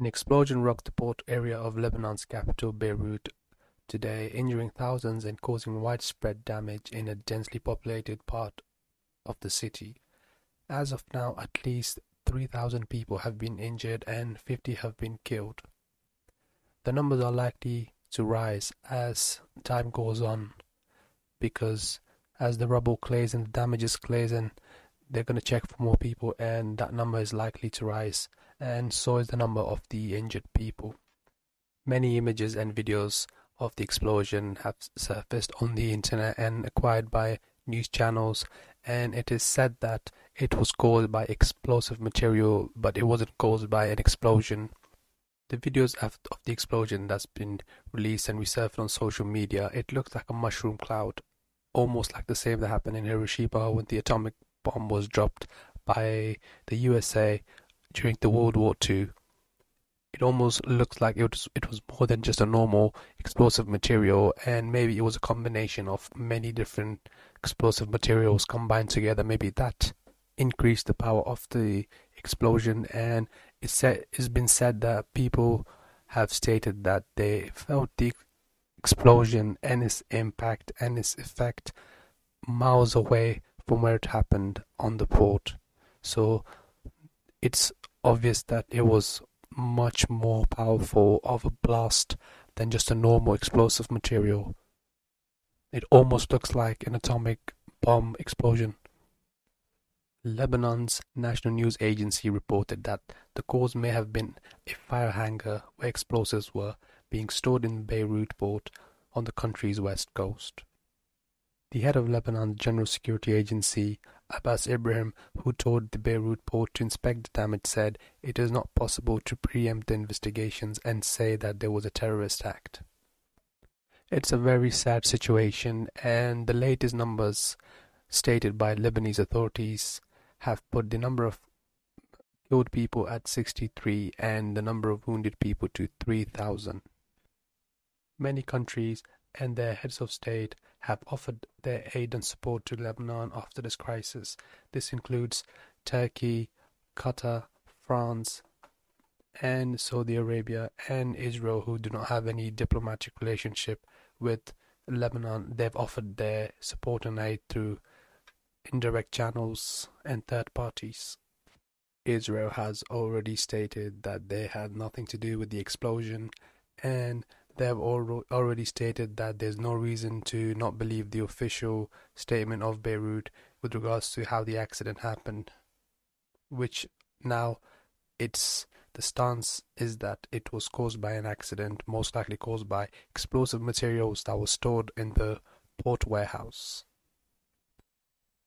An explosion rocked the port area of Lebanon's capital Beirut today, injuring thousands and causing widespread damage in a densely populated part of the city. As of now, at least 3,000 people have been injured and 50 have been killed. The numbers are likely to rise as time goes on because as the rubble clears and the damages clears and they're going to check for more people and that number is likely to rise and so is the number of the injured people. Many images and videos of the explosion have surfaced on the internet and acquired by news channels and it is said that it was caused by explosive material but it wasn't caused by an explosion. The videos of the explosion that's been released and resurfaced on social media, it looks like a mushroom cloud, almost like the same that happened in Hiroshima when the atomic bomb was dropped by the USA during the World War II it almost looks like it was it was more than just a normal explosive material and maybe it was a combination of many different explosive materials combined together. Maybe that increased the power of the explosion and it's said it's been said that people have stated that they felt the explosion and its impact and its effect miles away from where it happened on the port. So it's obvious that it was much more powerful of a blast than just a normal explosive material. It almost looks like an atomic bomb explosion. Lebanon's national news agency reported that the cause may have been a fire hangar where explosives were being stored in Beirut port on the country's west coast. The head of Lebanon's General Security Agency, Abbas Ibrahim, who told the Beirut port to inspect the damage, said it is not possible to preempt the investigations and say that there was a terrorist act. It's a very sad situation, and the latest numbers stated by Lebanese authorities have put the number of killed people at 63 and the number of wounded people to 3,000. Many countries and their heads of state have offered their aid and support to Lebanon after this crisis. This includes Turkey, Qatar, France, and Saudi Arabia and Israel, who do not have any diplomatic relationship with Lebanon. They've offered their support and aid through indirect channels and third parties. Israel has already stated that they had nothing to do with the explosion and they have already stated that there's no reason to not believe the official statement of Beirut with regards to how the accident happened, which now it's the stance is that it was caused by an accident, most likely caused by explosive materials that were stored in the port warehouse.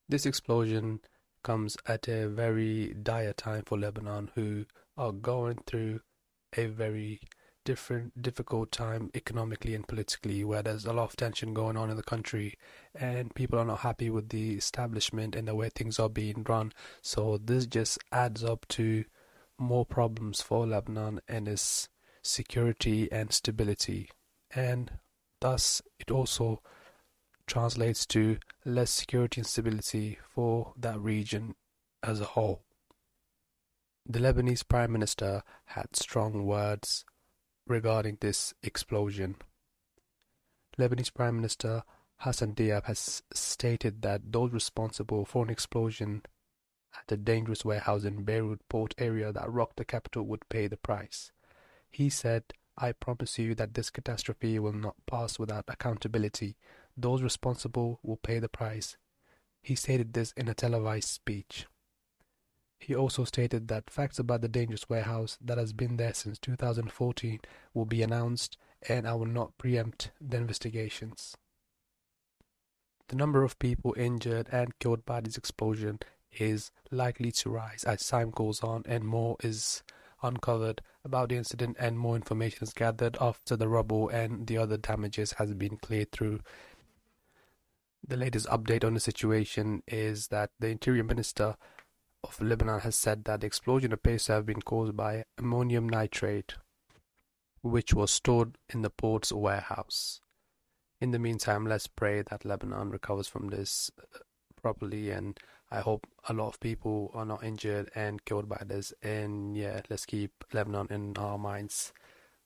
This explosion comes at a very dire time for Lebanon, who are going through a very different difficult time economically and politically where there's a lot of tension going on in the country and people are not happy with the establishment and the way things are being run. So this just adds up to more problems for Lebanon and its security and stability. And thus it also translates to less security and stability for that region as a whole. The Lebanese Prime Minister had strong words regarding this explosion. Lebanese Prime Minister Hassan Diab has stated that those responsible for an explosion at a dangerous warehouse in Beirut port area that rocked the capital would pay the price. He said, I promise you that this catastrophe will not pass without accountability. Those responsible will pay the price. He stated this in a televised speech. He also stated that facts about the dangerous warehouse that has been there since 2014 will be announced and I will not preempt the investigations. The number of people injured and killed by this explosion is likely to rise as time goes on and more is uncovered about the incident and more information is gathered after the rubble and the other damages has been cleared through. The latest update on the situation is that the Interior Minister of Lebanon has said that the explosion appears to have been caused by ammonium nitrate, which was stored in the port's warehouse. In the meantime, let's pray that Lebanon recovers from this uh, properly, and I hope a lot of people are not injured and killed by this. And yeah, let's keep Lebanon in our minds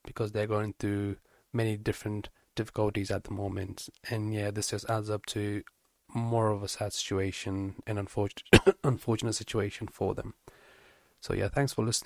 because they're going through many different difficulties at the moment. And yeah, this just adds up to more of a sad situation and unfortunate, unfortunate situation for them. So, yeah, thanks for listening.